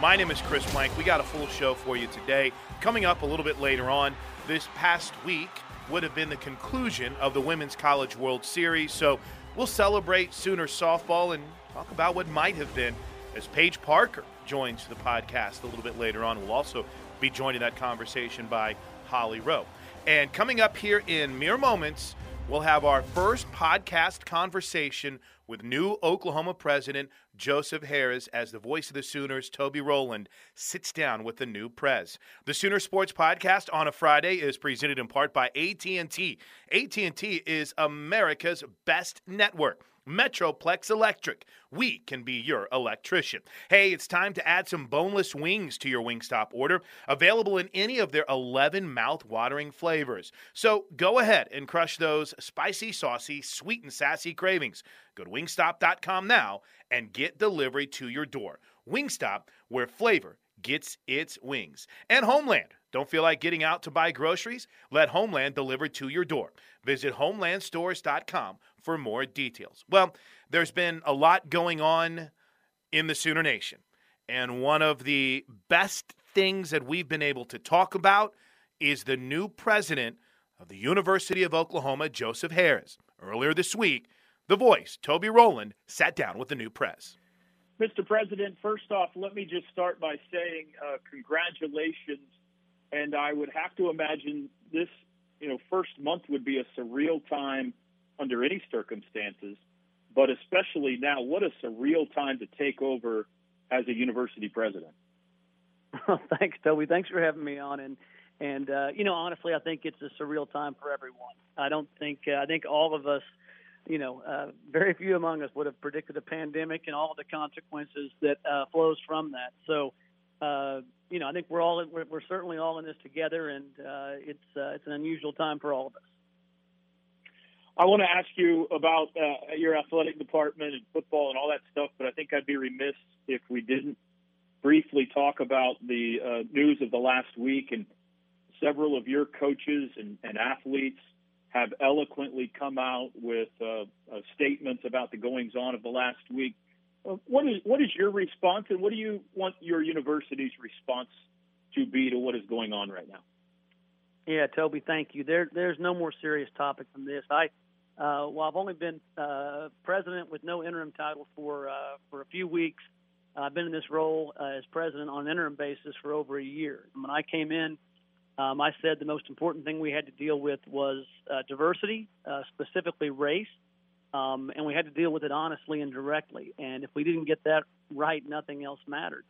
My name is Chris Plank. We got a full show for you today. Coming up a little bit later on, this past week would have been the conclusion of the Women's College World Series. So we'll celebrate Sooner softball and talk about what might have been as Paige Parker joins the podcast a little bit later on. We'll also be joined in that conversation by Holly Rowe. And coming up here in mere moments, we'll have our first podcast conversation with new Oklahoma president Joseph Harroz as the voice of the Sooners, Toby Rowland, sits down with the new prez. The Sooner Sports Podcast on a Friday is presented in part by AT&T. AT&T is America's best network. Metroplex Electric. We can be your electrician. Hey, it's time to add some boneless wings to your Wingstop order, available in any of their 11 mouth-watering flavors. So go ahead and crush those spicy, saucy, sweet, and sassy cravings. Go to wingstop.com now and get delivery to your door. Wingstop, where flavor gets its wings. And Homeland. Don't feel like getting out to buy groceries? Let Homeland deliver to your door. Visit homelandstores.com for more details. Well, there's been a lot going on in the Sooner Nation. And one of the best things that we've been able to talk about is the new president of the University of Oklahoma, Joseph Harroz. Earlier this week, the voice, Toby Rowland, sat down with the new press. Mr. President, first off, let me just start by saying uh, congratulations. And I would have to imagine this, you know, first month would be a surreal time under any circumstances, but especially now, what a surreal time to take over as a university president. Thanks, Toby. Thanks for having me on. And and uh, you know, honestly, I think it's a surreal time for everyone. I don't think uh, I think all of us, you know, uh, very few among us would have predicted a pandemic and all the consequences that uh, flows from that. So, uh, you know, I think we're all we're, we're certainly all in this together, and uh, it's uh, it's an unusual time for all of us. I want to ask you about uh, your athletic department and football and all that stuff, but I think I'd be remiss if we didn't briefly talk about the uh, news of the last week. And several of your coaches and, and athletes have eloquently come out with uh, uh statements about the goings on of the last week. What is what is your response, and what do you want your university's response to be to what is going on right now? Yeah, Toby, thank you. There, there's no more serious topic than this. I, uh, while I've only been uh, president with no interim title for uh, for a few weeks, I've been in this role as president on an interim basis for over a year. When I came in, um, I said the most important thing we had to deal with was uh, diversity, uh, specifically race, um, and we had to deal with it honestly and directly. And if we didn't get that right, nothing else mattered.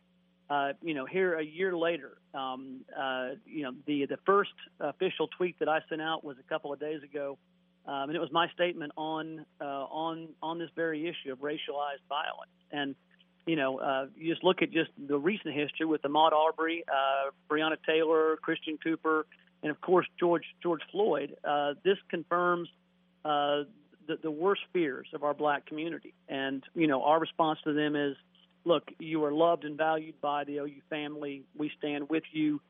Uh, you know, here a year later, um, uh, you know, the the first official tweet that I sent out was a couple of days ago, um, and it was my statement on uh, on on this very issue of racialized violence. And you know, uh, you just look at just the recent history with Ahmaud Arbery, uh, Breonna Taylor, Christian Cooper, and of course George George Floyd. Uh, this confirms uh, the, the worst fears of our black community, and you know, our response to them is, look, you are loved and valued by the OU family. We stand with you.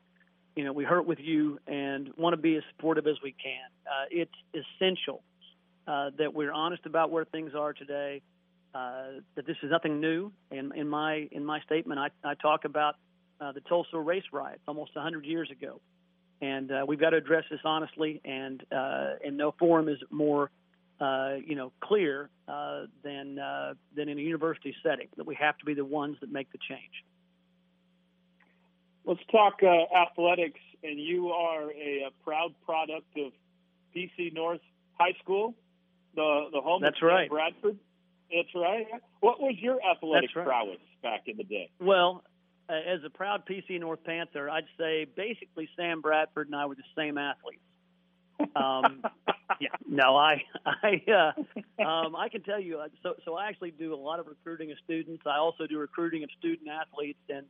You know, we hurt with you and want to be as supportive as we can. Uh, it's essential uh, that we're honest about where things are today uh, that this is nothing new. In, in my in my statement, I, I talk about uh, the Tulsa race riots almost 100 years ago, and uh, we've got to address this honestly. And uh, in no forum is more uh, you know clear uh, than uh, than in a university setting that we have to be the ones that make the change. Let's talk uh, athletics, and you are a, a proud product of PC North High School, the the home That's of right. Bradford. That's right. What was your athletic right. prowess back in the day? Well, as a proud PC North Panther, I'd say basically Sam Bradford and I were the same athletes. Um, yeah, no, I, I, uh, um, I can tell you. uh, So, so I actually do a lot of recruiting of students. I also do recruiting of student athletes, and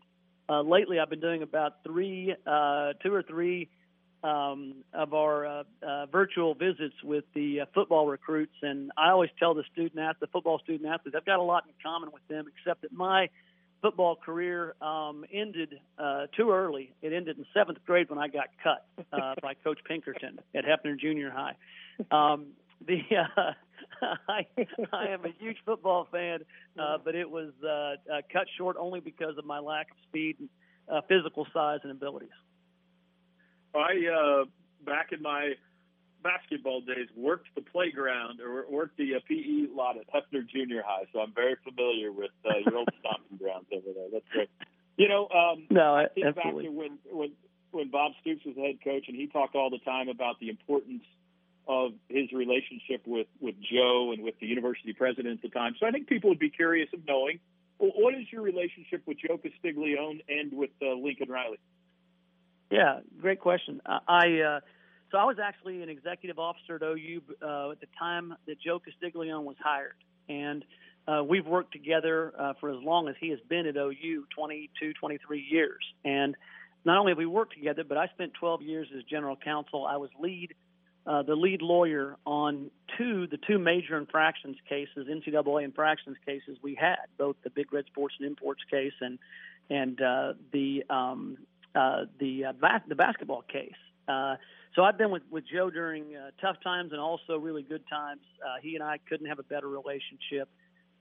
uh, lately I've been doing about three, uh, two or three um, of our uh, uh, virtual visits with the uh, football recruits, and I always tell the student ath- the football student athletes, I've got a lot in common with them, except that my football career um, ended uh, too early. It ended in seventh grade when I got cut uh, by Coach Pinkerton at Hefner Junior High. Um, the uh, I, I am a huge football fan, uh, but it was uh, uh, cut short only because of my lack of speed, and, uh, physical size, and abilities. I uh, back in my basketball days worked the playground or worked the uh, PE lot at Hefner Junior High, so I'm very familiar with uh, your old stomping grounds over there. That's great. You know, um, No, I think absolutely. back to when when when Bob Stoops was the head coach, and he talked all the time about the importance of his relationship with with Joe and with the university president at the time. So I think people would be curious of knowing well, what is your relationship with Joe Castiglione and with uh, Lincoln Riley. Yeah, great question. I I, uh, so I was actually an executive officer at OU uh, at the time that Joe Castiglione was hired, and uh, we've worked together uh, for as long as he has been at OU, 22, 23 years. And not only have we worked together, but I spent 12 years as general counsel. I was lead, uh, the lead lawyer on two, the two major infractions cases, NCAA infractions cases we had, both the Big Red Sports and Imports case and and uh, the um, uh, the uh, bas- the basketball case. Uh, so I've been with, with Joe during uh, tough times and also really good times. Uh, he and I couldn't have a better relationship.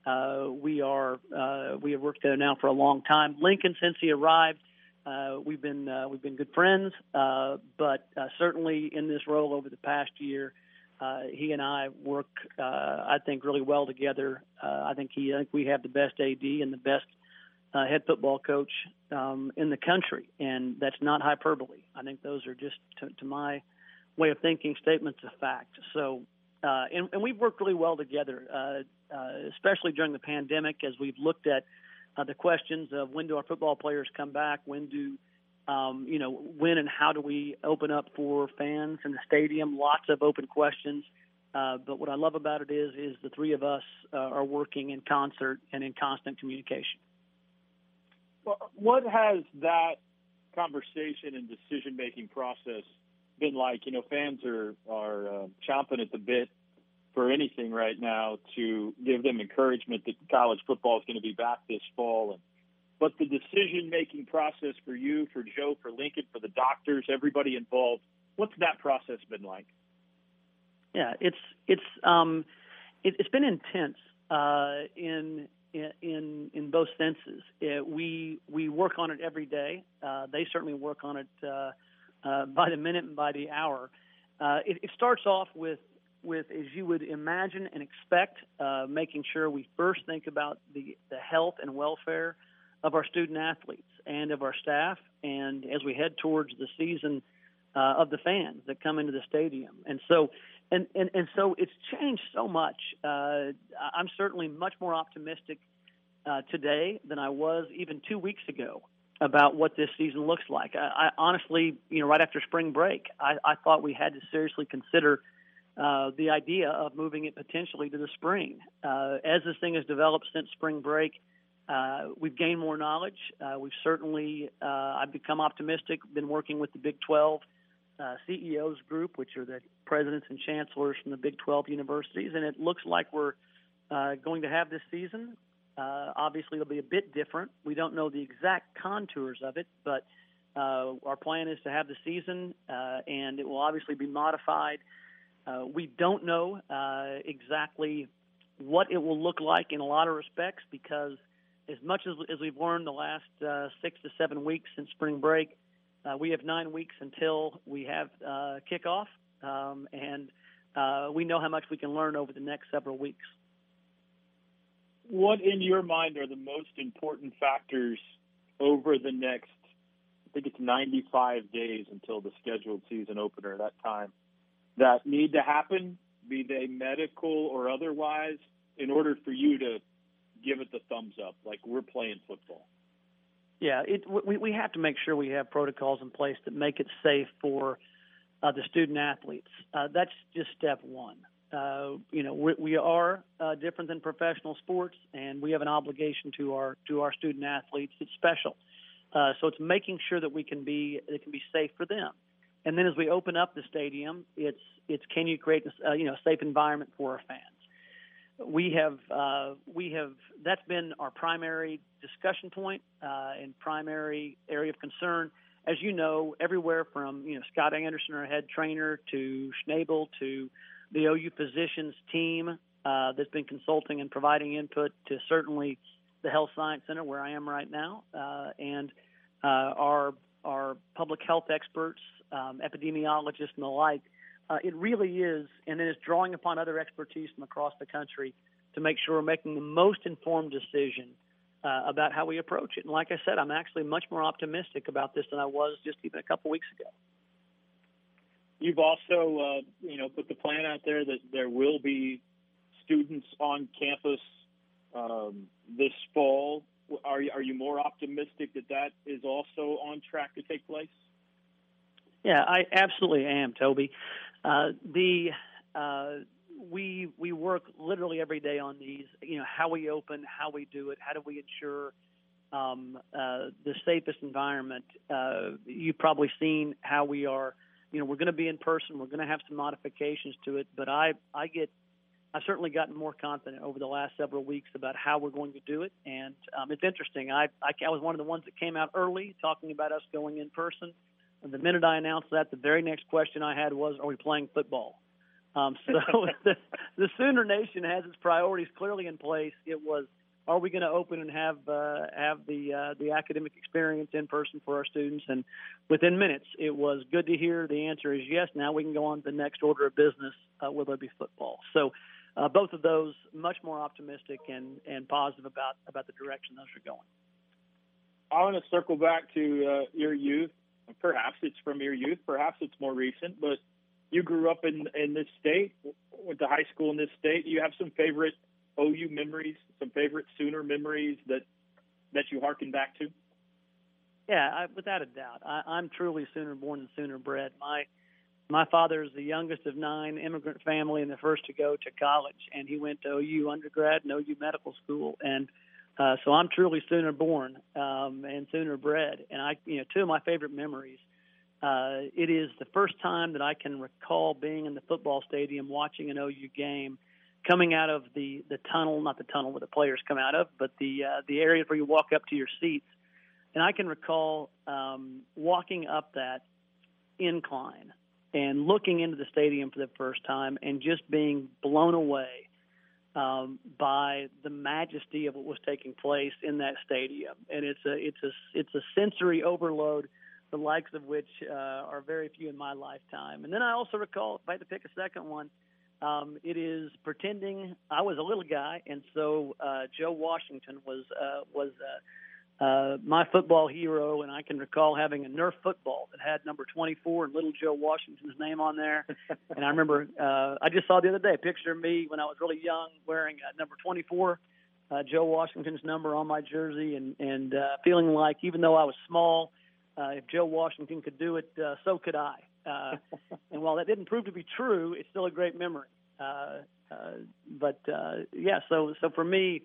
Uh, we are uh, we have worked there now for a long time. Lincoln, since he arrived, uh, we've been uh, we've been good friends. Uh, but uh, certainly in this role over the past year, uh, he and I work uh, I think really well together. Uh, I think he I think we have the best AD and the best uh, head football coach um, in the country, and that's not hyperbole. I think those are just, to, to my way of thinking, statements of fact. So, uh, and, and we've worked really well together, uh, uh, especially during the pandemic, as we've looked at uh, the questions of when do our football players come back, when do um, you know, when and how do we open up for fans in the stadium? Lots of open questions. Uh, but what I love about it is, is the three of us uh, are working in concert and in constant communication. What has that conversation and decision making process been like? You know, fans are are uh, chomping at the bit for anything right now to give them encouragement that college football is going to be back this fall. And but the decision making process for you, for Joe, for Lincoln, for the doctors, everybody involved, what's that process been like? Yeah, it's it's um, it, it's been intense uh, in in in both senses. It, we we work on it every day. Uh, they certainly work on it uh, uh, by the minute and by the hour. Uh, it, it starts off with with, as you would imagine and expect, uh, making sure we first think about the, the health and welfare of our student athletes and of our staff, and as we head towards the season uh, of the fans that come into the stadium. And so, and, and, and so it's changed so much. Uh, I'm certainly much more optimistic uh, today than I was even two weeks ago about what this season looks like. I, I honestly, you know, right after spring break, I, I thought we had to seriously consider uh, the idea of moving it potentially to the spring. Uh, as this thing has developed since spring break, uh, we've gained more knowledge. Uh, we've certainly, uh, I've become optimistic. Been working with the Big 12 uh, CEOs group, which are the presidents and chancellors from the Big 12 universities, and it looks like we're uh, going to have this season. Uh, obviously, it'll be a bit different. We don't know the exact contours of it, but uh, our plan is to have the season, uh, and it will obviously be modified. Uh, we don't know uh, exactly what it will look like in a lot of respects because, as much as, as we've learned the last uh, six to seven weeks since spring break, uh, we have nine weeks until we have uh, kickoff, um, and uh, we know how much we can learn over the next several weeks. What, in your mind, are the most important factors over the next? I think it's 95 days until the scheduled season opener. That time that need to happen, be they medical or otherwise, in order for you to give it the thumbs up, like we're playing football? Yeah, it, we, we have to make sure we have protocols in place that make it safe for uh, the student athletes. Uh, that's just step one. Uh, you know, we, we are uh, different than professional sports, and we have an obligation to our to our student athletes. It's special, uh, so it's making sure that we can be it can be safe for them. And then as we open up the stadium, it's it's can you create a, uh, you know a safe environment for our fans? We have uh, we have that's been our primary discussion point uh, and primary area of concern. As you know, everywhere from you know Scott Anderson, our head trainer, to Schnebel, to the OU physicians team uh, that's been consulting and providing input to certainly the Health Science Center where I am right now, uh, and uh, our our public health experts um, epidemiologists and the like. Uh, it really is, and then it's drawing upon other expertise from across the country to make sure we're making the most informed decision uh, about how we approach it. And like I said, I'm actually much more optimistic about this than I was just even a couple weeks ago. You've also, uh, you know, put the plan out there that there will be students on campus um, this fall. Are you, are you more optimistic that that is also on track to take place? Yeah, I absolutely am, Toby. Uh, the uh, we we work literally every day on these. You know, how we open, how we do it, how do we ensure um, uh, the safest environment. Uh, you've probably seen how we are. You know, we're going to be in person. We're going to have some modifications to it, but I I get I've certainly gotten more confident over the last several weeks about how we're going to do it, and um, it's interesting. I, I I was one of the ones that came out early talking about us going in person. And the minute I announced that, the very next question I had was, "Are we playing football?" Um, so the, the Sooner Nation has its priorities clearly in place. It was, are we going to open and have uh, have the uh, the academic experience in person for our students? And within minutes, it was good to hear. The answer is yes. Now we can go on to the next order of business. Uh, will there be football? So. Uh, both of those much more optimistic and, and positive about, about the direction those are going. I want to circle back to uh, your youth Perhaps it's from your youth, perhaps it's more recent, but you grew up in in this state, went to high school in this state. You have some favorite OU memories, some favorite Sooner memories that that you harken back to. Yeah, I, without a doubt, I, I'm truly Sooner born and Sooner bred. My my father is the youngest of nine, immigrant family, and the first to go to college. And he went to OU undergrad and OU medical school. And uh, so I'm truly Sooner born um, and Sooner bred. And I, you know, two of my favorite memories. Uh, it is the first time that I can recall being in the football stadium watching an OU game, coming out of the the tunnel, not the tunnel where the players come out of, but the uh, the area where you walk up to your seats. And I can recall um, walking up that incline and looking into the stadium for the first time and just being blown away um, by the majesty of what was taking place in that stadium, and it's a it's a it's a sensory overload the likes of which uh, are very few in my lifetime. And then I also recall, if I had to pick a second one, um, it is pretending I was a little guy, and so uh, Joe Washington was uh, was uh, uh, my football hero, and I can recall having a Nerf football that had number 24 and little Joe Washington's name on there. and I remember uh, I just saw the other day a picture of me when I was really young wearing uh, number 24, uh, Joe Washington's number on my jersey, and and uh, feeling like even though I was small, uh, if Joe Washington could do it, uh, so could I. Uh, and while that didn't prove to be true, it's still a great memory. Uh, uh, but uh, yeah, so so for me,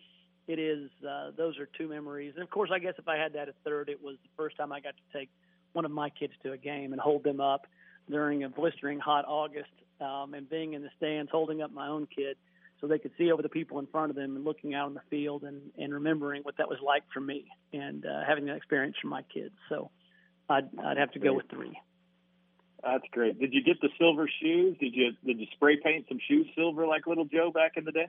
it is uh, those are two memories. And of course, I guess if I had that a third, it was the first time I got to take one of my kids to a game and hold them up during a blistering hot August, um, and being in the stands holding up my own kid so they could see over the people in front of them and looking out on the field and, and remembering what that was like for me and uh, having that experience for my kids. So I'd, I'd have to go with three. That's great. Did you get the silver shoes? Did you did you spray paint some shoes silver like little Joe back in the day?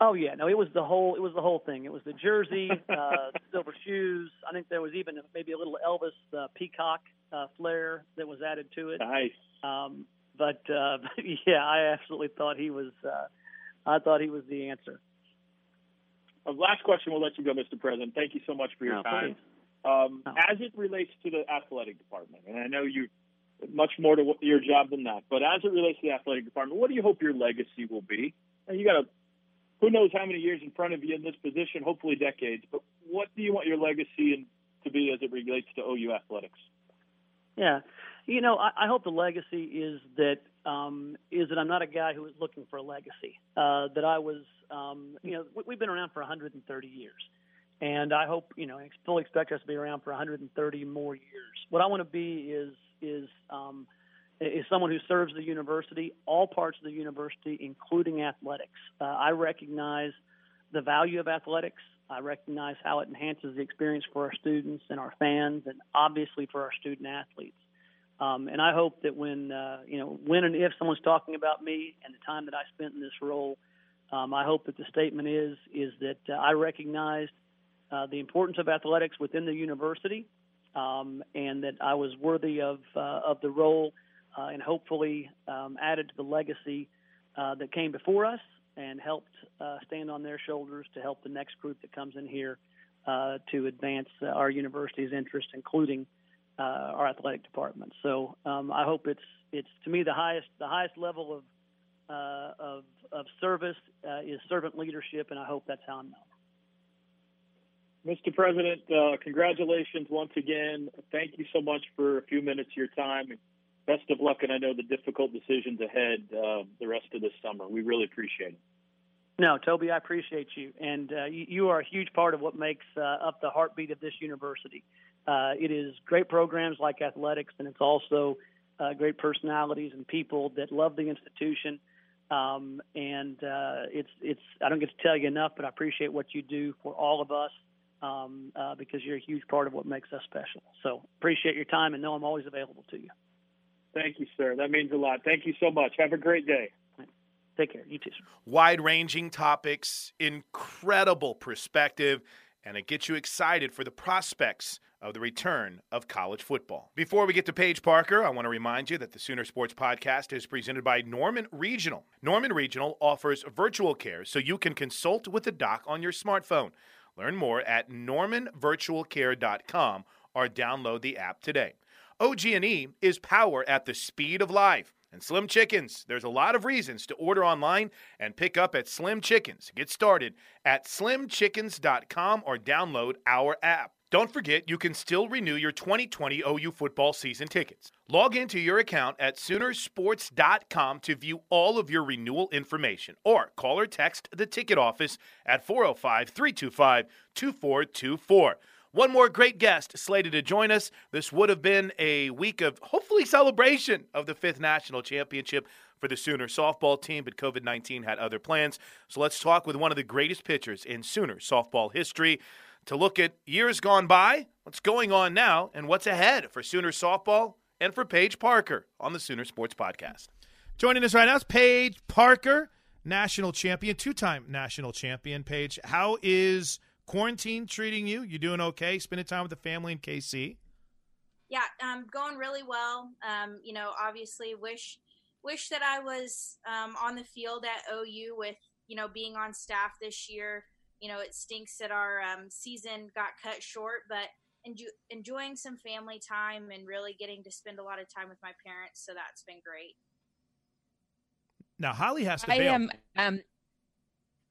Oh yeah, no, it was the whole it was the whole thing. It was the jersey, uh, silver shoes. I think there was even maybe a little Elvis uh, peacock uh, flair that was added to it. Nice. Um, but uh, yeah, I absolutely thought he was. Uh, I thought he was the answer. Uh, last question. We'll let you go, Mr. President. Thank you so much for your No, time. Um, No. As it relates to the athletic department, and I know you much more to your job than that, but as it relates to the athletic department, what do you hope your legacy will be? And you got to, who knows how many years in front of you in this position, hopefully decades, but what do you want your legacy in, to be as it relates to OU athletics? Yeah, you know, I, I hope the legacy is that um, is that I'm not a guy who is looking for a legacy. Uh, that I was, um, you know, we, we've been around for 130 years, and I hope you know, I fully expect us to be around for 130 more years. What I want to be is is um, is someone who serves the university, all parts of the university, including athletics. Uh, I recognize the value of athletics. I recognize how it enhances the experience for our students and our fans, and obviously for our student athletes. Um, and I hope that when uh, you know when and if someone's talking about me and the time that I spent in this role, um, I hope that the statement is is that uh, I recognized uh, the importance of athletics within the university, um, and that I was worthy of uh, of the role, uh, and hopefully um, added to the legacy uh, that came before us and helped uh, stand on their shoulders to help the next group that comes in here uh, to advance uh, our university's interest, including uh, our athletic department. So um, I hope it's it's to me the highest the highest level of of of service is servant leadership, and I hope that's how I'm known. Mr. President, uh, congratulations once again. Thank you so much for a few minutes of your time. Best of luck, and I know the difficult decisions ahead uh, the rest of this summer. We really appreciate it. No, Toby, I appreciate you, and uh, you, are a huge part of what makes uh, up the heartbeat of this university. Uh, it is great programs like athletics, and it's also uh, great personalities and people that love the institution. Um, and uh, it's it's I don't get to tell you enough, but I appreciate what you do for all of us um, uh, because you're a huge part of what makes us special. So appreciate your time, and know I'm always available to you. Thank you, sir. That means a lot. Thank you so much. Have a great day. Take care. You too. Sir. Wide ranging topics, incredible perspective, and it gets you excited for the prospects of the return of college football. Before we get to Paige Parker, I want to remind you that the Sooner Sports Podcast is presented by Norman Regional. Norman Regional offers virtual care so you can consult with a doc on your smartphone. Learn more at normanvirtualcare.com or download the app today. OG&E is power at the speed of life. And Slim Chickens, there's a lot of reasons to order online and pick up at Slim Chickens. Get started at slimchickens.com or download our app. Don't forget, you can still renew your 2020 OU football season tickets. Log into your account at Soonersports.com to view all of your renewal information or call or text the ticket office at 405 325 2424. One more great guest slated to join us. This would have been a week of hopefully celebration of the fifth national championship for the Sooner softball team, but COVID 19 had other plans. So let's talk with one of the greatest pitchers in Sooner softball history to look at years gone by, what's going on now, and what's ahead for Sooner softball and for Paige Parker on the Sooner Sports Podcast. Joining us right now is Paige Parker, national champion, two time national champion. Paige, how is quarantine treating you? You doing okay? Spending time with the family in KC? Yeah, um, going really well. Um, you know, obviously wish wish that I was um, on the field at OU with you know being on staff this year. You know, it stinks that our um, season got cut short, but enjoy, enjoying some family time and really getting to spend a lot of time with my parents. So that's been great. Now Holly has to. I bail. am. Um,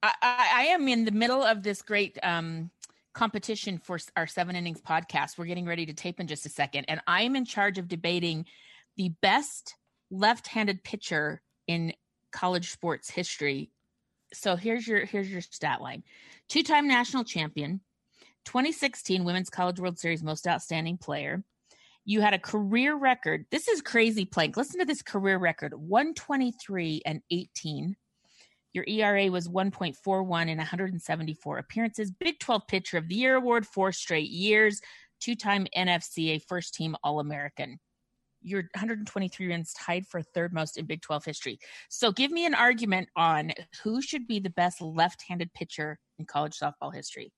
I, I, am in the middle of this great um, competition for our seven innings podcast. We're getting ready to tape in just a second, and I am in charge of debating the best left-handed pitcher in college sports history. So here's your here's your stat line: two-time national champion, 2016 Women's College World Series Most Outstanding Player. You had a career record. This is crazy, Plank. Listen to this career record: 123 and 18. Your ERA was 1.41 in 174 appearances. Big 12 Pitcher of the Year award four straight years. Two-time NFCA First Team All-American. Your 123 wins tied for third most in Big 12 history. So give me an argument on who should be the best left-handed pitcher in college softball history.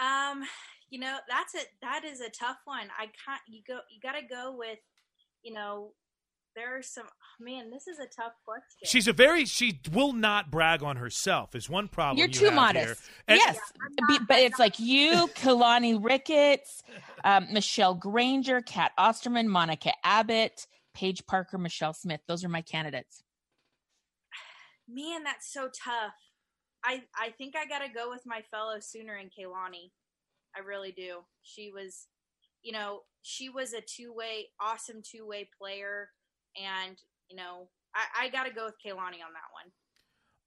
Um, you know, that's a that is a tough one. I can't. You go. You got to go with. You know, there are some. oh, man, this is a tough question. She's a very. She will not brag on herself. Is one problem. You're you too have modest. here. And- yes, be- but it's like you, Keilani Ricketts, um, Michelle Granger, Cat Osterman, Monica Abbott, Paige Parker, Michelle Smith. Those are my candidates. Man, that's so tough. I I think I got to go with my fellow Sooner and Keilani. I really do. She was, you know, she was a two way, awesome two way player, and you know, I, I got to go with Keilani on that one.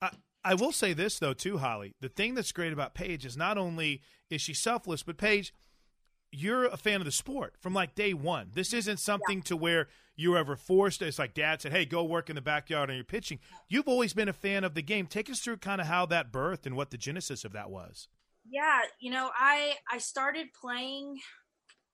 I, I will say this though too, Holly. The thing that's great about Paige is not only is she selfless, but Paige, you're a fan of the sport from like day one. This isn't something to where you're ever forced. It's like dad said, "Hey, go work in the backyard on your pitching." You've always been a fan of the game. Take us through kind of how that birthed and what the genesis of that was. Yeah, you know, I I started playing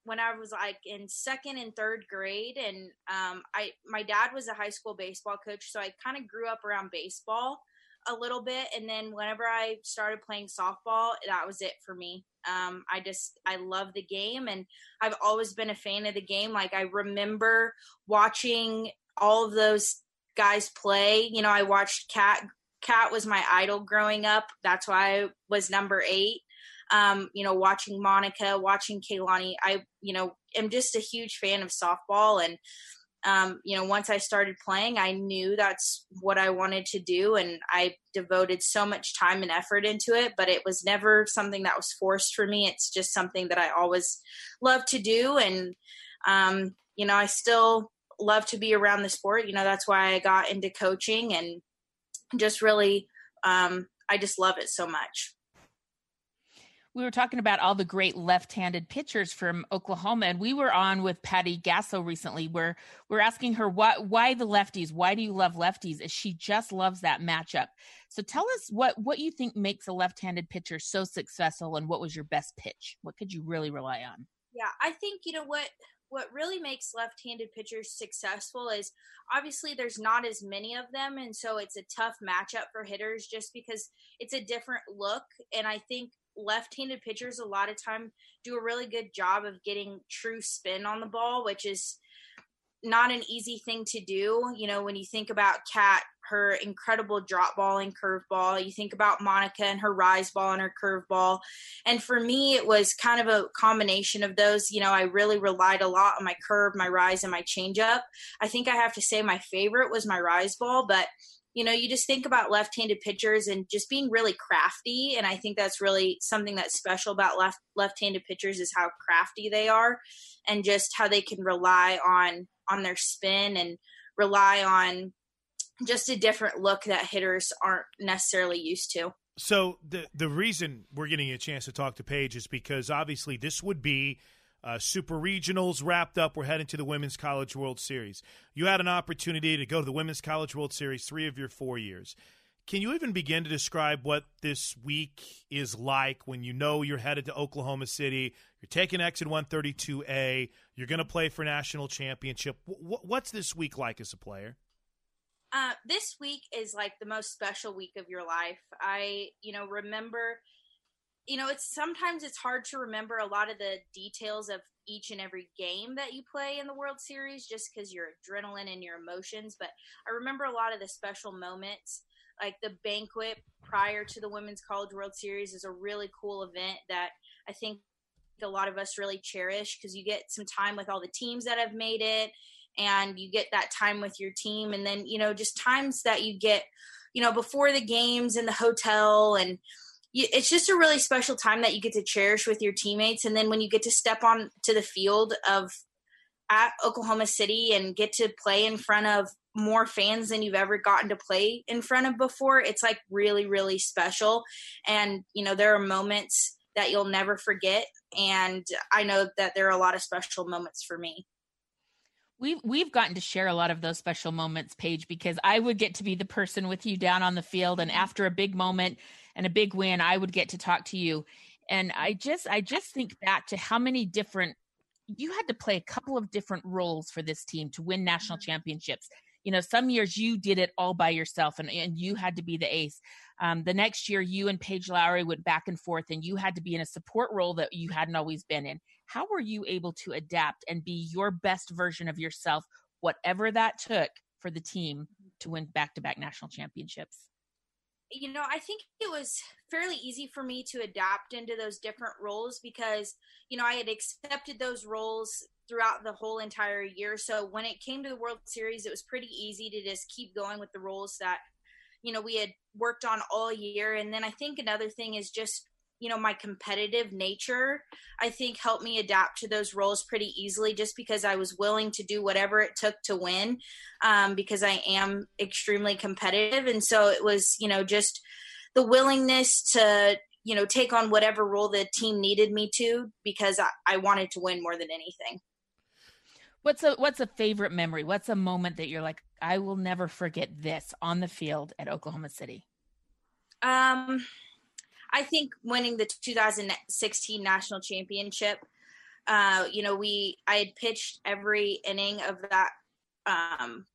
when I was like in second and third grade, and um, I my dad was a high school baseball coach, so I kind of grew up around baseball a little bit, and then whenever I started playing softball, that was it for me. Um, I just I love the game, and I've always been a fan of the game. Like I remember watching all of those guys play. You know, I watched Cat. Cat was my idol growing up. That's why I was number eight um, you know, watching Monica, watching Keilani. I, you know, am just a huge fan of softball. And, um, you know, once I started playing, I knew that's what I wanted to do. And I devoted so much time and effort into it, but it was never something that was forced for me. It's just something that I always loved to do. And, um, you know, I still love to be around the sport. You know, that's why I got into coaching and just really, um, I just love it so much we were talking about all the great left-handed pitchers from Oklahoma, and we were on with Patty Gasso recently, where we're asking her why why the lefties? Why do you love lefties? Is she just loves that matchup? So tell us what what you think makes a left-handed pitcher so successful, and what was your best pitch? What could you really rely on? Yeah, I think you know what what really makes left-handed pitchers successful is obviously there's not as many of them and so it's a tough matchup for hitters just because it's a different look and I think left-handed pitchers a lot of time do a really good job of getting true spin on the ball, which is not an easy thing to do. You know, when you think about Cat, her incredible drop ball and curve ball, you think about Monica and her rise ball and her curve ball. And for me, it was kind of a combination of those. You know, I really relied a lot on my curve, my rise, and my changeup. I think I have to say my favorite was my rise ball, but you know, you just think about left-handed pitchers and just being really crafty, and I think that's really something that's special about left left-handed pitchers is how crafty they are, and just how they can rely on on their spin and rely on just a different look that hitters aren't necessarily used to. So the the reason we're getting a chance to talk to Paige is because obviously this would be uh, super regionals wrapped up. We're heading to the Women's College World Series. You had an opportunity to go to the Women's College World Series three of your four years. Can you even begin to describe what this week is like when you know you're headed to Oklahoma City? You're taking exit 132A. You're going to play for national championship. W- what's this week like as a player? Uh, this week is like the most special week of your life. I, you know, remember you know, it's sometimes it's hard to remember a lot of the details of each and every game that you play in the World Series just because your adrenaline and your emotions. But I remember a lot of the special moments, like the banquet prior to the Women's College World Series is a really cool event that I think a lot of us really cherish because you get some time with all the teams that have made it and you get that time with your team and then you know just times that you get you know before the games in the hotel and it's just a really special time that you get to cherish with your teammates. And then when you get to step on to the field of at Oklahoma City and get to play in front of more fans than you've ever gotten to play in front of before it's like really really special. And you know there are moments that you'll never forget. And I know that there are a lot of special moments for me. We've we've gotten to share a lot of those special moments, Paige, because I would get to be the person with you down on the field, and after a big moment and a big win, I would get to talk to you. And I just I just think back to how many different you had to play a couple of different roles for this team to win national mm-hmm. championships. You know, some years you did it all by yourself and, and you had to be the ace. Um, the next year, you and Paige Lowary went back and forth, and you had to be in a support role that you hadn't always been in. How were you able to adapt and be your best version of yourself, whatever that took for the team to win back to back national championships? You know, I think it was fairly easy for me to adapt into those different roles because, you know, I had accepted those roles throughout the whole entire year. So when it came to the World Series, it was pretty easy to just keep going with the roles that, you know, we had worked on all year. And then I think another thing is just you know my competitive nature i think helped me adapt to those roles pretty easily just because i was willing to do whatever it took to win um, because i am extremely competitive. And so it was you know just the willingness to you know take on whatever role the team needed me to because i, I wanted to win more than anything. What's a what's a favorite memory? What's a moment that you're like i will never forget this on the field at oklahoma city? Um I think winning the 2016 national championship, uh, you know, we I had pitched every inning of that um,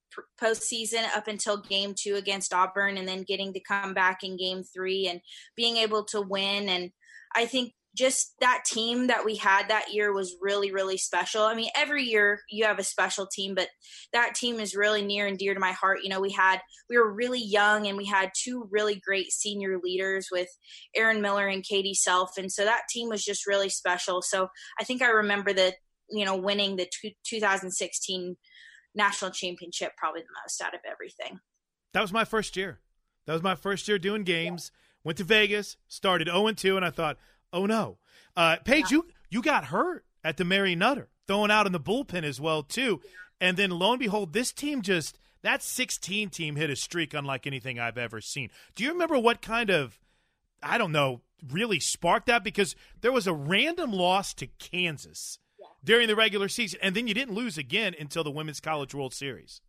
postseason up until game two against Auburn, and then getting to come back in game three and being able to win. And I think just that team that we had that year was really really special. I mean every year you have a special team but that team is really near and dear to my heart. You know we had we were really young and we had two really great senior leaders with erin miller and kady self. And so that team was just really special. So i think i remember that you know winning the 2016 national championship probably the most out of everything. That was my first year. That was my first year doing games. Yeah. went to vegas started 0-2 and i thought Oh no, uh, Paige, yeah. you you got hurt at the Mary Nutter, throwing out in the bullpen as well too, and then lo and behold, this team just that 16 team hit a streak unlike anything I've ever seen. Do you remember what kind of I don't know really sparked that because there was a random loss to Kansas yeah. during the regular season, and then you didn't lose again until the Women's College World Series.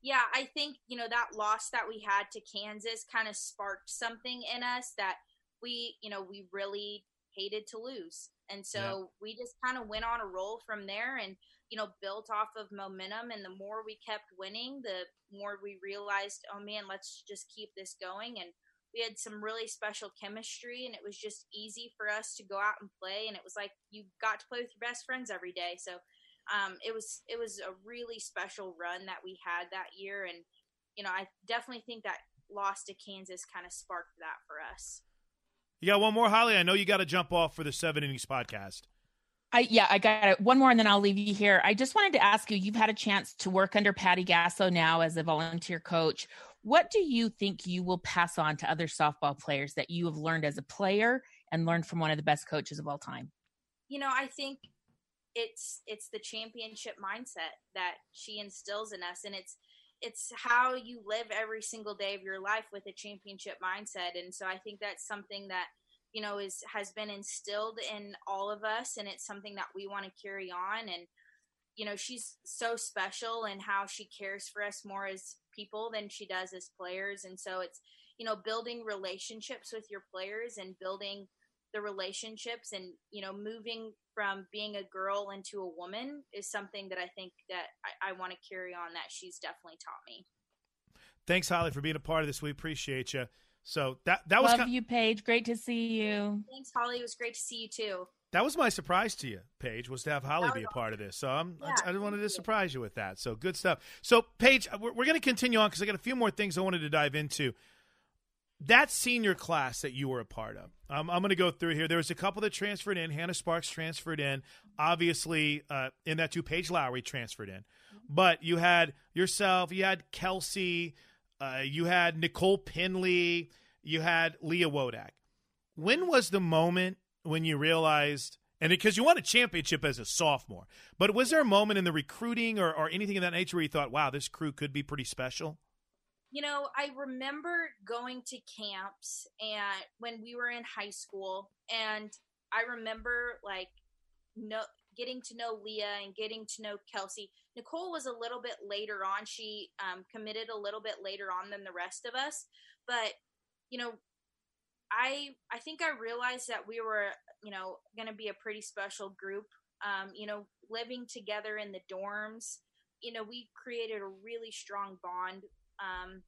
Yeah, I think you know that loss that we had to Kansas kind of sparked something in us that we you know we really hated to lose. And so yeah. we just kind of went on a roll from there and, you know, built off of momentum. And the more we kept winning, the more we realized, oh man, let's just keep this going. And we had some really special chemistry and it was just easy for us to go out and play. And it was like you got to play with your best friends every day. So um, it was it was a really special run that we had that year. And, you know, I definitely think that loss to Kansas kind of sparked that for us. You got one more, Holly? I know you got to jump off for the seven innings podcast. I yeah, I got it. One more and then I'll leave you here. I just wanted to ask you, you've had a chance to work under Patty Gasso now as a volunteer coach. What do you think you will pass on to other softball players that you have learned as a player and learned from one of the best coaches of all time? You know, I think it's it's the championship mindset that she instills in us and it's it's how you live every single day of your life with a championship mindset. And so i think that's something that you know is has been instilled in all of us and it's something that we want to carry on. And you know she's so special and how she cares for us more as people than she does as players. And so it's you know building relationships with your players and building the relationships and you know moving from being a girl into a woman is something that i think that i, I want to carry on that she's definitely taught me thanks holly for being a part of this we appreciate you So that that was love kind, you, Paige. Great to see you. Thanks, Holly. It was great to see you too. that was my surprise to you, Paige, was to have Holly be a part of this. So I'm, Yeah, I, I wanted to surprise you with that. So good stuff. So Paige, we're, we're going to continue on because I got a few more things I wanted to dive into. That senior class that you were a part of, um, I'm going to go through here. There was a couple that transferred in. Hannah Sparks transferred in. Obviously, uh, in that two, Paige Lowary transferred in. But you had yourself, you had Kelsey, uh, you had Nicole Pendley, you had Leah Wodach. When was the moment when you realized, and because you won a championship as a sophomore, but was there a moment in the recruiting or, or anything of that nature where you thought, wow, this crew could be pretty special? You know, I remember going to camps and when we were in high school, and I remember like no getting to know Leah and getting to know Kelsey. Nicole was a little bit later on. She um, committed a little bit later on than the rest of us, but you know, I I think I realized that we were you know going to be a pretty special group. Um, you know, living together in the dorms. You know, we created a really strong bond um,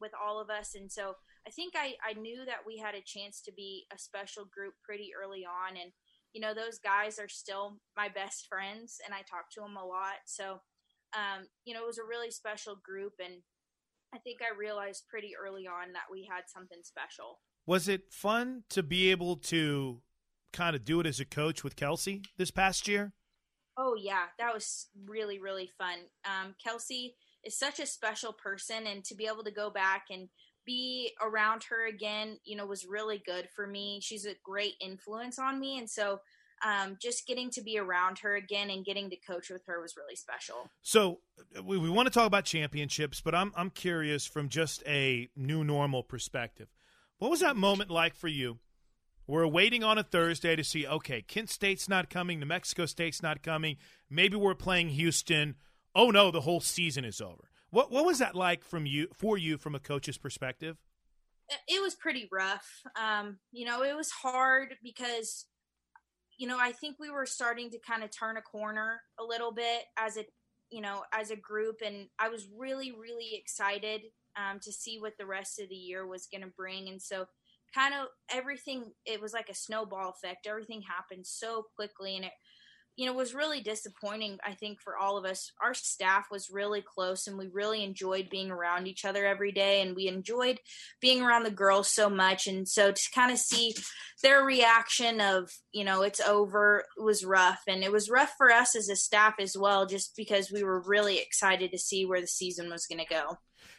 with all of us. And so I think I, I knew that we had a chance to be a special group pretty early on. And, you know, those guys are still my best friends and I talk to them a lot. So, um, you know, it was a really special group. And I think I realized pretty early on that we had something special. Was it fun to be able to kind of do it as a coach with Kelsey this past year? Oh yeah, that was really really fun. Um, Kelsey is such a special person, and to be able to go back and be around her again, you know, was really good for me. She's a great influence on me, and so um, just getting to be around her again and getting to coach with her was really special. So we, we want to talk about championships, but I'm I'm curious from just a new normal perspective. What was that moment like for you? We're waiting on a Thursday to see, okay, Kent State's not coming, New Mexico State's not coming. Maybe we're playing Houston. Oh no, the whole season is over. What what was that like from you for you from a coach's perspective? it was pretty rough. Um, you know, it was hard because, you know, I think we were starting to kind of turn a corner a little bit as a, you know, as a group, and I was really, really excited um, to see what the rest of the year was going to bring, and so kind of everything. It was like a snowball effect. Everything happened so quickly, and it you know, was really disappointing, I think, for all of us. Our staff was really close and we really enjoyed being around each other every day and we enjoyed being around the girls so much. And so to kind of see their reaction of, you know, it's over was rough. And it was rough for us as a staff as well, just because we were really excited to see where the season was going to go.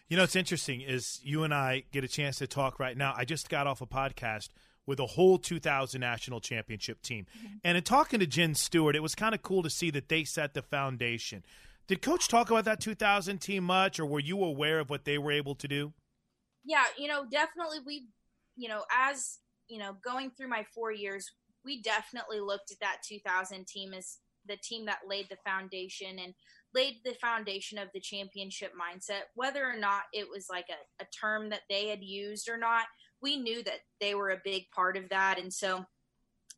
You know, it's interesting is you and I get a chance to talk right now. I just got off a podcast with a whole 2000 national championship team. Mm-hmm. And in talking to Jen Stewart, it was kind of cool to see that they set the foundation. Did coach talk about that 2000 team much or were you aware of what they were able to do? Yeah, you know, definitely we, you know, as, you know, going through my 4 years, we definitely looked at that 2000 team as the team that laid the foundation and laid the foundation of the championship mindset whether or not it was like a, a term that they had used or not we knew that they were a big part of that. And so,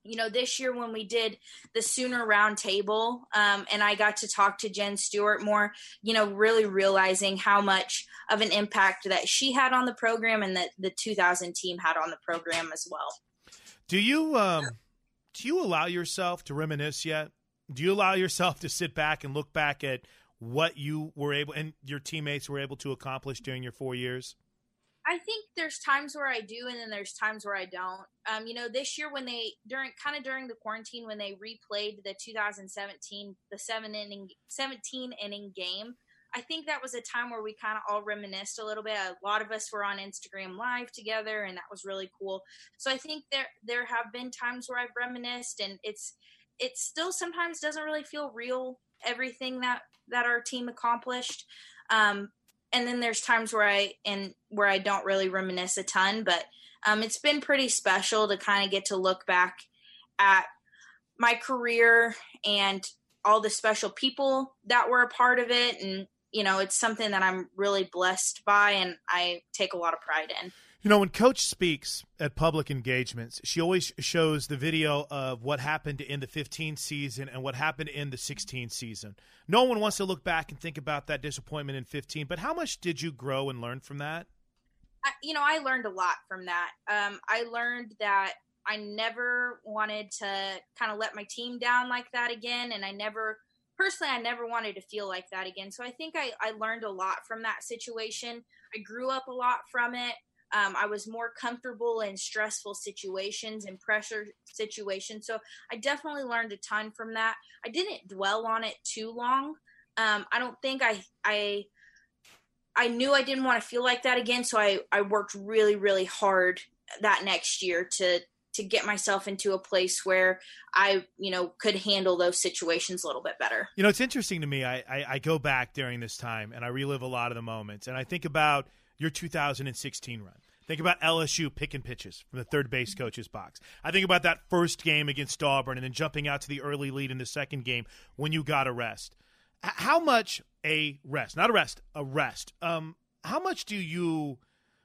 you know, this year when we did the Sooner Round Table, um, and I got to talk to Jen Stewart more, you know, really realizing how much of an impact that she had on the program and that the 2000 team had on the program as well. Do you um, do you allow yourself to reminisce yet? Do you allow yourself to sit back and look back at what you were able and your teammates were able to accomplish during your four years? I think there's times where I do, and then there's times where I don't. Um, you know, this year when they during kind of during the quarantine when they replayed the 2017 the seven inning 17 inning game, I think that was a time where we kind of all reminisced a little bit. A lot of us were on Instagram Live together, and that was really cool. So I think there there have been times where I've reminisced, and it's it still sometimes doesn't really feel real everything that that our team accomplished. Um, and then there's times where I and where I don't really reminisce a ton, but um, it's been pretty special to kind of get to look back at my career and all the special people that were a part of it, and you know, it's something that I'm really blessed by, and I take a lot of pride in. You know, when Coach speaks at public engagements, she always shows the video of what happened in the 15 season and what happened in the 16 season. No one wants to look back and think about that disappointment in 15, but how much did you grow and learn from that? I, you know, I learned a lot from that. Um, I learned that I never wanted to kind of let my team down like that again, and I never personally, I never wanted to feel like that again. So I think I, I learned a lot from that situation. I grew up a lot from it. Um, I was more comfortable in stressful situations and pressure situations. So I definitely learned a ton from that. I didn't dwell on it too long. Um, I don't think I I I knew I didn't want to feel like that again. So I I worked really really hard that next year to to get myself into a place where I, you know, could handle those situations a little bit better. You know, it's interesting to me. I, I, I, go back during this time and I relive a lot of the moments, and I think about your 2016 run. Think about LSU picking pitches from the third base coach's box. I think about that first game against Auburn and then jumping out to the early lead in the second game when you got a rest. How much a rest, not a rest, a rest. Um, how much do you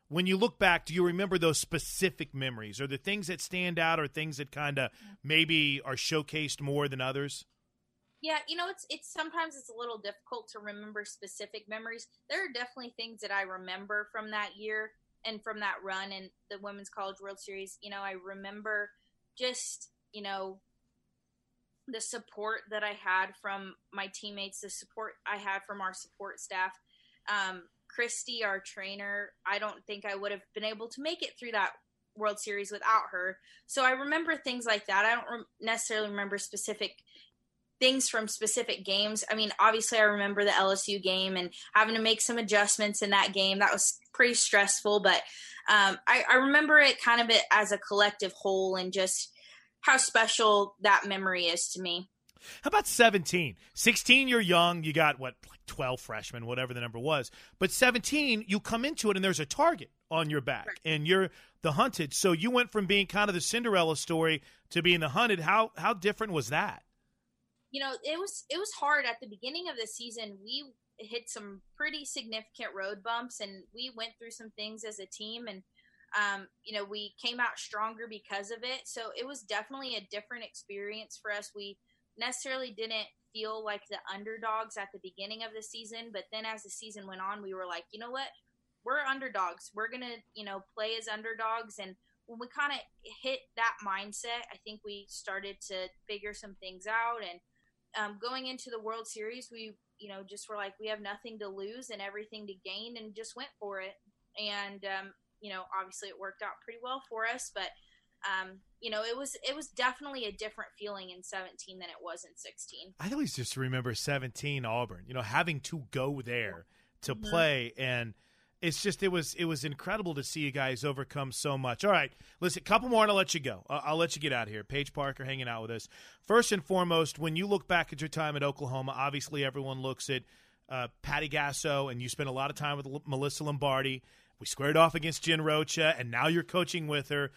when you look back, do you remember those specific memories? Or the things that stand out or things that kind of maybe are showcased more than others? Yeah, you know, it's it's sometimes it's a little difficult to remember specific memories. There are definitely things that I remember from that year and from that run in the Women's College World Series. You know, I remember just, you know, the support that I had from my teammates, the support I had from our support staff. Um, Christy, our trainer, I don't think I would have been able to make it through that World Series without her. So I remember things like that. I don't re- necessarily remember specific things from specific games. I mean, obviously, I remember the LSU game and having to make some adjustments in that game. That was pretty stressful, but um, I, I remember it kind of as a collective whole and just how special that memory is to me. How about 17? 16, you're young. You got, what, like 12 freshmen, whatever the number was. But 17, you come into it and there's a target on your back right. and you're the hunted. So you went from being kind of the Cinderella story to being the hunted. How, how different was that? You know, it was it was hard at the beginning of the season. We hit some pretty significant road bumps and we went through some things as a team and um, you know we came out stronger because of it so it was definitely a different experience for us we necessarily didn't feel like the underdogs at the beginning of the season, but then as the season went on, we were like, you know what? We're underdogs. We're going to, you know, play as underdogs. And when we kind of hit that mindset, I think we started to figure some things out. And um, going into the World Series, we, you know, just were like, we have nothing to lose and everything to gain and just went for it. And, um, you know, obviously it worked out pretty well for us, but um, you know, it was it was definitely a different feeling in 17 than it was in 16. I always just remember 17 Auburn, you know, having to go there to mm-hmm. play and it's just it was it was incredible to see you guys overcome so much. All right, listen, a couple more and I'll let you go. I'll, I'll let you get out of here. Paige Parker hanging out with us. First and foremost, when you look back at your time at Oklahoma, obviously everyone looks at uh, Patty Gasso, and you spent a lot of time with L- Melissa Lombardi. We squared off against Jen Rocha, and now you're coaching with her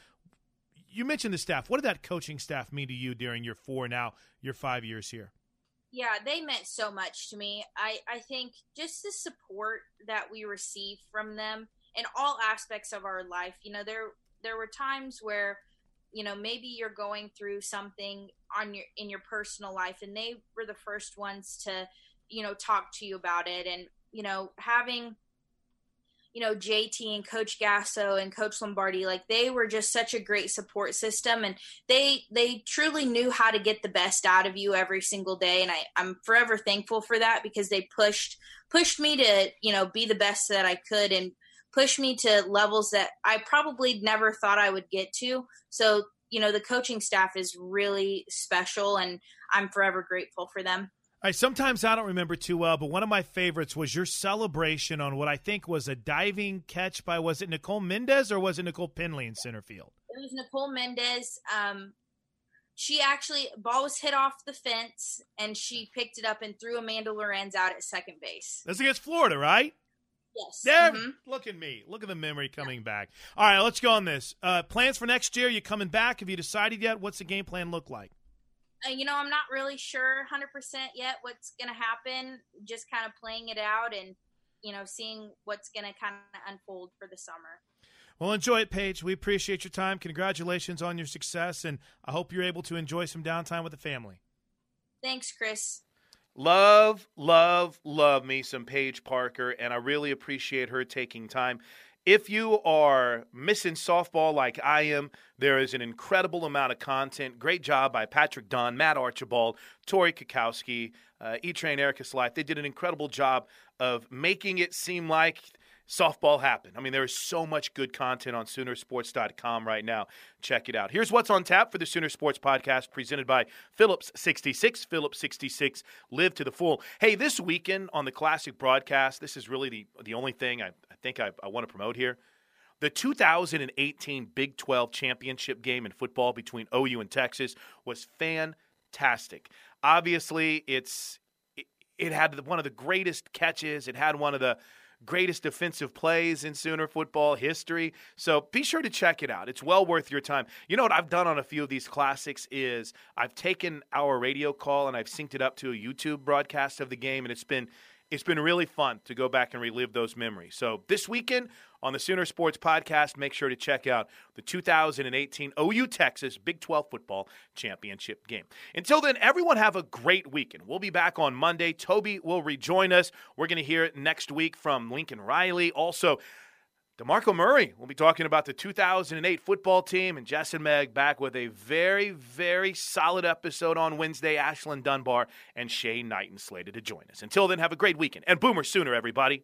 you mentioned the staff. What did that coaching staff mean to you during your four now your five years here? Yeah, they meant so much to me. I I think just the support that we received from them in all aspects of our life. You know, there there were times where you know maybe you're going through something on your in your personal life and they were the first ones to you know talk to you about it and you know having you know JT and Coach Gasso and Coach Lombardi like they were just such a great support system and they they truly knew how to get the best out of you every single day and I I'm forever thankful for that because they pushed pushed me to you know be the best that I could and push me to levels that I probably never thought I would get to. So you know the coaching staff is really special and I'm forever grateful for them right, sometimes I don't remember too well, but one of my favorites was your celebration on what I think was a diving catch by was it Nicole Mendes or was it Nicole Pendley in center field? It was Nicole Mendes. Um, she actually ball was hit off the fence and she picked it up and threw Amanda Lorenz out at second base. That's against Florida, right? Yes. There, mm-hmm. look at me. Look at the memory coming yeah. back. All right, let's go on this. Uh, plans for next year? You coming back? Have you decided yet? What's the game plan look like? Uh, you know, I'm not really sure 100% yet what's going to happen. Just kind of playing it out and, you know, seeing what's going to kind of unfold for the summer. Well, enjoy it, Paige. We appreciate your time. Congratulations on your success, and I hope you're able to enjoy some downtime with the family. Thanks, Chris. Love, love, love me some Paige Parker, and I really appreciate her taking time If you are missing softball like I am, there is an incredible amount of content. Great job by Patrick Dunn, Matt Archibald, Tori Kakowski, uh, E-Train Erica Life. They did an incredible job of making it seem like softball happened. I mean, there is so much good content on Soonersports.com right now. Check it out. Here's what's on tap for the Sooner Sports Podcast presented by Phillips 66. Phillips 66, live to the full. Hey, this weekend on the Classic broadcast, this is really the, the only thing I, I think I, I want to promote here. The 2018 Big 12 championship game in football between OU and Texas was fantastic. Obviously, it's it, it had one of the greatest catches. It had one of the greatest defensive plays in Sooner football history. So be sure to check it out. It's well worth your time. You know what I've done on a few of these classics is I've taken our radio call and I've synced it up to a YouTube broadcast of the game, and it's been it's been really fun to go back and relive those memories. So this weekend on the Sooner Sports Podcast, make sure to check out the 2018 OU Texas Big 12 Football Championship game. Until then, everyone have a great weekend. We'll be back on Monday. Toby will rejoin us. We're going to hear it next week from Lincoln Riley. Also, DeMarco Murray will be talking about the 2008 football team, and Jess and Meg back with a very, very solid episode on Wednesday. Ashlyn Dunbar and Shay Knighton slated to join us. Until then, have a great weekend, and Boomer Sooner, everybody.